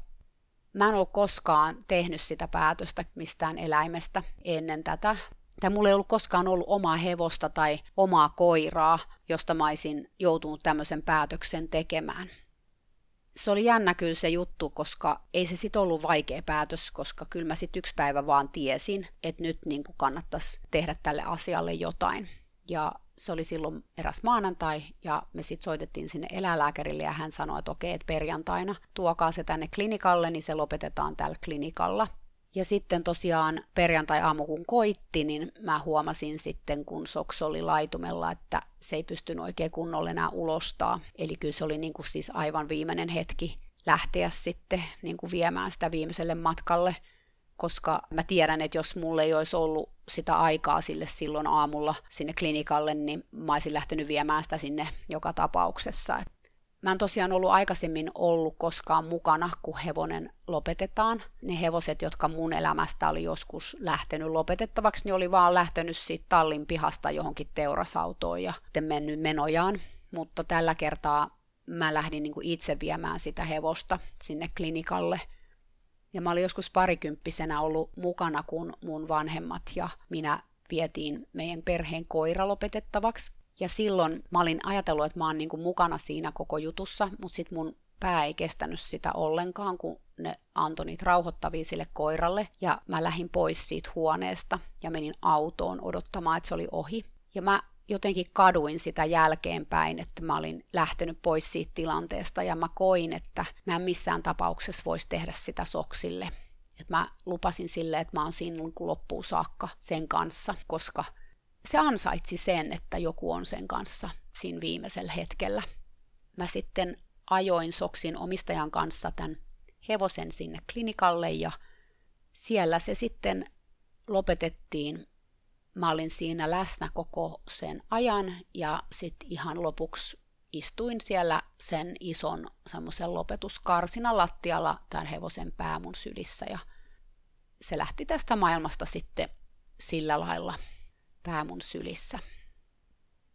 Mä en ollut koskaan tehnyt sitä päätöstä mistään eläimestä ennen tätä, tai mulla ei ollut koskaan ollut omaa hevosta tai omaa koiraa, josta mä olisin joutunut tämmöisen päätöksen tekemään. Se oli jännä kyllä se juttu, koska ei se sitten ollut vaikea päätös, koska kyllä mä sitten yksi päivä vaan tiesin, että nyt niin kannattaisi tehdä tälle asialle jotain. Ja se oli silloin eräs maanantai ja me sitten soitettiin sinne eläinlääkärille ja hän sanoi, että okei, että perjantaina tuokaa se tänne klinikalle, niin se lopetetaan tällä klinikalla. Ja sitten tosiaan perjantai-aamu kun koitti, niin mä huomasin sitten, kun Soks oli laitumella, että se ei pystynyt oikein kunnolla enää ulostaa. Eli kyllä se oli niin kuin siis aivan viimeinen hetki lähteä sitten niin kuin viemään sitä viimeiselle matkalle, koska mä tiedän, että jos mulle ei olisi ollut sitä aikaa sille silloin aamulla sinne klinikalle, niin mä olisin lähtenyt viemään sitä sinne joka tapauksessa. Mä en tosiaan ollut aikaisemmin ollut koskaan mukana, kun hevonen lopetetaan. Ne hevoset, jotka mun elämästä oli joskus lähtenyt lopetettavaksi, niin oli vaan lähtenyt siitä tallin pihasta johonkin teurasautoon ja sitten mennyt menojaan. Mutta tällä kertaa mä lähdin niin itse viemään sitä hevosta sinne klinikalle. Ja mä olin joskus parikymppisenä ollut mukana, kun mun vanhemmat ja minä vietiin meidän perheen koira lopetettavaksi. Ja silloin mä olin ajatellut, että mä oon niin kuin mukana siinä koko jutussa, mutta sitten mun pää ei kestänyt sitä ollenkaan, kun ne antoi niitä rauhoittavia sille koiralle. Ja mä lähdin pois siitä huoneesta ja menin autoon odottamaan, että se oli ohi. Ja mä jotenkin kaduin sitä jälkeenpäin, että mä olin lähtenyt pois siitä tilanteesta ja mä koin, että mä en missään tapauksessa voisi tehdä sitä soksille. Et mä lupasin sille, että mä oon siinä loppuun saakka sen kanssa, koska se ansaitsi sen, että joku on sen kanssa siinä viimeisellä hetkellä. Mä sitten ajoin Soksin omistajan kanssa tämän hevosen sinne klinikalle ja siellä se sitten lopetettiin. Mä olin siinä läsnä koko sen ajan ja sitten ihan lopuksi istuin siellä sen ison semmoisen lopetuskarsinan lattialla tämän hevosen pää mun sylissä ja se lähti tästä maailmasta sitten sillä lailla pää mun sylissä.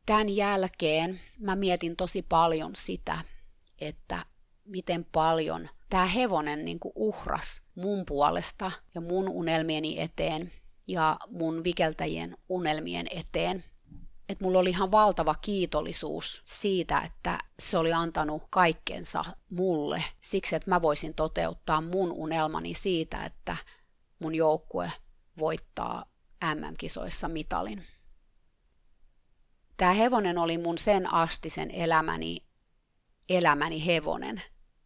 Tämän jälkeen mä mietin tosi paljon sitä, että miten paljon tämä hevonen niin uhras mun puolesta ja mun unelmieni eteen ja mun vikeltäjien unelmien eteen. Et mulla oli ihan valtava kiitollisuus siitä, että se oli antanut kaikkensa mulle siksi, että mä voisin toteuttaa mun unelmani siitä, että mun joukkue voittaa MM-kisoissa mitalin. Tämä hevonen oli mun sen astisen elämäni, elämäni hevonen.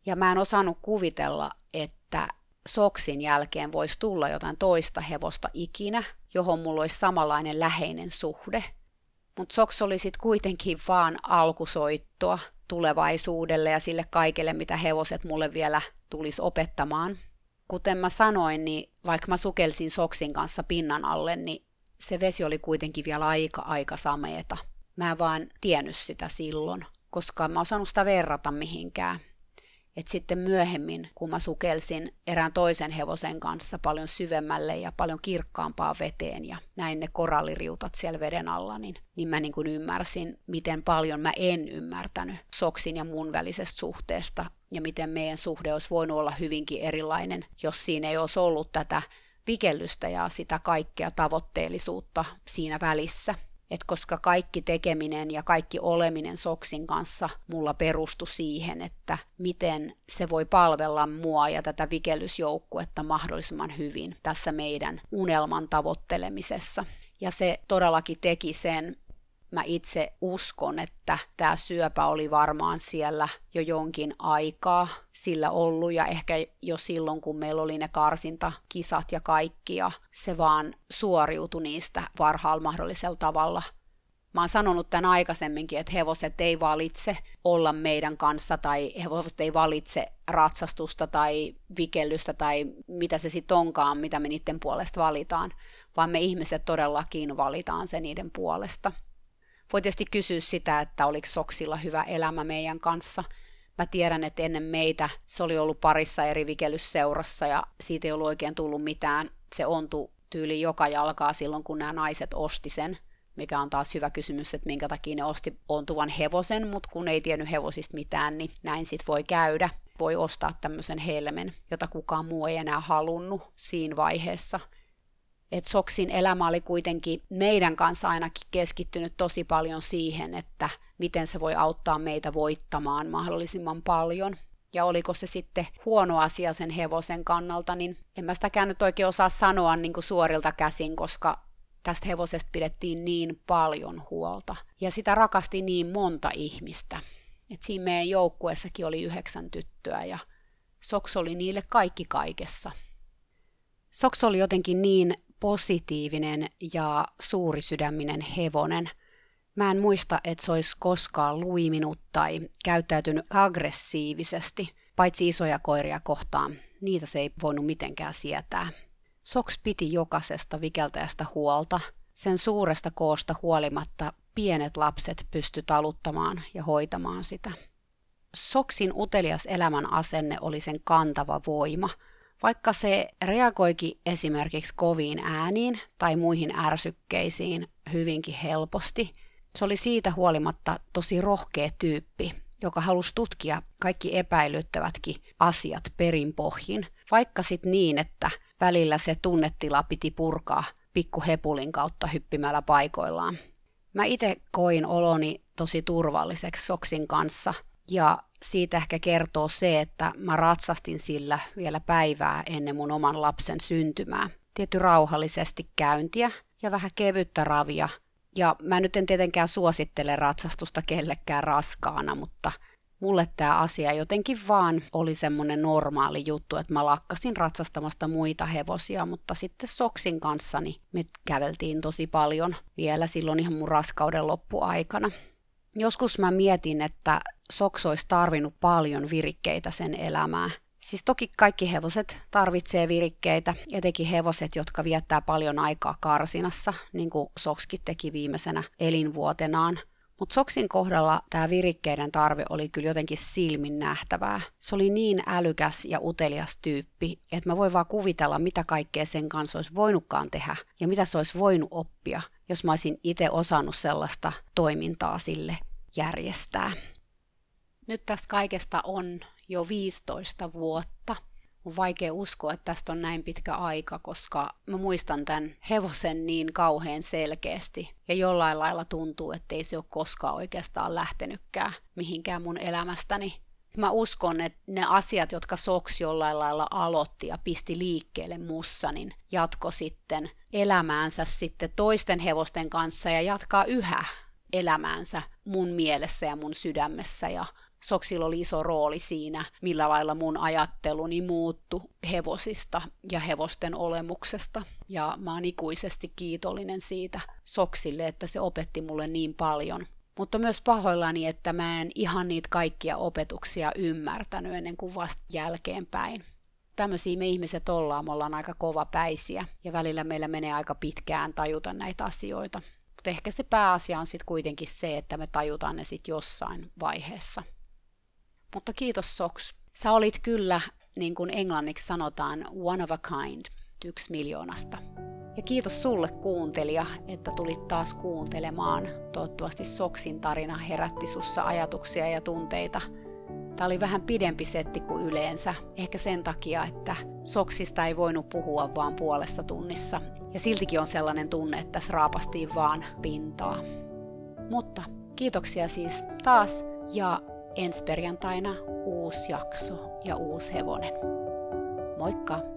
Ja mä en osannut kuvitella, että Soksin jälkeen voisi tulla jotain toista hevosta ikinä, johon mulla olisi samanlainen läheinen suhde. Mutta Soks oli sitten kuitenkin vaan alkusoittoa tulevaisuudelle ja sille kaikelle, mitä hevoset mulle vielä tulisi opettamaan. Kuten mä sanoin, niin vaikka mä sukelsin Soksin kanssa pinnan alle, niin se vesi oli kuitenkin vielä aika aika sameeta. Mä en vaan tiennyt sitä silloin, koska mä osannut sitä verrata mihinkään. Et sitten myöhemmin, kun mä sukelsin erään toisen hevosen kanssa paljon syvemmälle ja paljon kirkkaampaan veteen ja näin ne koralliriutat siellä veden alla, niin, niin mä niin kuin ymmärsin, miten paljon mä en ymmärtänyt Soksin ja mun välisestä suhteesta ja miten meidän suhde olisi voinut olla hyvinkin erilainen, jos siinä ei olisi ollut tätä vikellystä ja sitä kaikkea tavoitteellisuutta siinä välissä. Et koska kaikki tekeminen ja kaikki oleminen Soksin kanssa mulla perustui siihen, että miten se voi palvella mua ja tätä vikellysjoukkuetta mahdollisimman hyvin tässä meidän unelman tavoittelemisessa. Ja se todellakin teki sen, mä itse uskon, että tämä syöpä oli varmaan siellä jo jonkin aikaa sillä ollut ja ehkä jo silloin, kun meillä oli ne karsintakisat ja kaikki ja se vaan suoriutui niistä parhaalla mahdollisella tavalla. Mä oon sanonut tämän aikaisemminkin, että hevoset ei valitse olla meidän kanssa tai hevoset ei valitse ratsastusta tai vikellystä tai mitä se sitten onkaan, mitä me niiden puolesta valitaan, vaan me ihmiset todellakin valitaan se niiden puolesta. Voi tietysti kysyä sitä, että oliko Soksilla hyvä elämä meidän kanssa. Mä tiedän, että ennen meitä se oli ollut parissa eri vikellysseurassa ja siitä ei ollut oikein tullut mitään. Se ontui tyyli joka jalkaa silloin, kun nämä naiset osti sen, mikä on taas hyvä kysymys, että minkä takia ne osti ontuvan hevosen, mutta kun ei tiennyt hevosista mitään, niin näin sit voi käydä. Voi ostaa tämmöisen helmen, jota kukaan muu ei enää halunnut siinä vaiheessa – että Soksin elämä oli kuitenkin meidän kanssa ainakin keskittynyt tosi paljon siihen, että miten se voi auttaa meitä voittamaan mahdollisimman paljon. Ja oliko se sitten huono asia sen hevosen kannalta, niin en mä sitäkään nyt oikein osaa sanoa niin kuin suorilta käsin, koska tästä hevosesta pidettiin niin paljon huolta. Ja sitä rakasti niin monta ihmistä. Et siinä meidän joukkueessakin oli yhdeksän tyttöä ja Soks oli niille kaikki kaikessa. Soks oli jotenkin niin positiivinen ja suurisydäminen hevonen. Mä en muista, että se olisi koskaan luiminut tai käyttäytynyt aggressiivisesti, paitsi isoja koiria kohtaan. Niitä se ei voinut mitenkään sietää. Soks piti jokaisesta vikeltäjästä huolta. Sen suuresta koosta huolimatta pienet lapset pysty taluttamaan ja hoitamaan sitä. Soksin utelias elämän asenne oli sen kantava voima – vaikka se reagoikin esimerkiksi koviin ääniin tai muihin ärsykkeisiin hyvinkin helposti, se oli siitä huolimatta tosi rohkea tyyppi, joka halusi tutkia kaikki epäilyttävätkin asiat perinpohjin, vaikka sitten niin, että välillä se tunnetila piti purkaa pikkuhepulin kautta hyppimällä paikoillaan. Mä itse koin oloni tosi turvalliseksi Soksin kanssa ja siitä ehkä kertoo se, että mä ratsastin sillä vielä päivää ennen mun oman lapsen syntymää. Tietty rauhallisesti käyntiä ja vähän kevyttä ravia Ja mä nyt en tietenkään suosittele ratsastusta kellekään raskaana, mutta mulle tämä asia jotenkin vaan oli semmoinen normaali juttu, että mä lakkasin ratsastamasta muita hevosia, mutta sitten Soksin kanssa niin me käveltiin tosi paljon vielä silloin ihan mun raskauden loppuaikana. Joskus mä mietin, että Soks olisi tarvinnut paljon virikkeitä sen elämää. Siis toki kaikki hevoset tarvitsee virikkeitä, etenkin hevoset, jotka viettää paljon aikaa karsinassa, niin kuin Sokskin teki viimeisenä elinvuotenaan. Mutta Soksin kohdalla tämä virikkeiden tarve oli kyllä jotenkin silmin nähtävää. Se oli niin älykäs ja utelias tyyppi, että mä voin vaan kuvitella, mitä kaikkea sen kanssa olisi voinutkaan tehdä ja mitä se olisi voinut oppia, jos mä olisin itse osannut sellaista toimintaa sille järjestää. Nyt tästä kaikesta on jo 15 vuotta. On vaikea uskoa, että tästä on näin pitkä aika, koska mä muistan tämän hevosen niin kauhean selkeästi. Ja jollain lailla tuntuu, että ei se ole koskaan oikeastaan lähtenytkään mihinkään mun elämästäni. Mä uskon, että ne asiat, jotka Soks jollain lailla aloitti ja pisti liikkeelle mussa, niin jatko sitten elämäänsä sitten toisten hevosten kanssa ja jatkaa yhä elämäänsä mun mielessä ja mun sydämessä ja Soksilla oli iso rooli siinä, millä lailla mun ajatteluni muuttu hevosista ja hevosten olemuksesta. Ja mä oon ikuisesti kiitollinen siitä Soksille, että se opetti mulle niin paljon. Mutta myös pahoillani, että mä en ihan niitä kaikkia opetuksia ymmärtänyt ennen kuin vasta jälkeenpäin. Tämmöisiä me ihmiset ollaan, me ollaan aika kovapäisiä ja välillä meillä menee aika pitkään tajuta näitä asioita. Mutta ehkä se pääasia on sitten kuitenkin se, että me tajutaan ne sitten jossain vaiheessa. Mutta kiitos Soks. Sä olit kyllä, niin kuin englanniksi sanotaan, one of a kind, yksi miljoonasta. Ja kiitos sulle kuuntelija, että tulit taas kuuntelemaan. Toivottavasti Soksin tarina herätti sussa ajatuksia ja tunteita. Tämä oli vähän pidempi setti kuin yleensä, ehkä sen takia, että Soksista ei voinut puhua vaan puolessa tunnissa. Ja siltikin on sellainen tunne, että tässä raapastiin vaan pintaa. Mutta kiitoksia siis taas ja ensi perjantaina uusi jakso ja uusi hevonen. Moikka!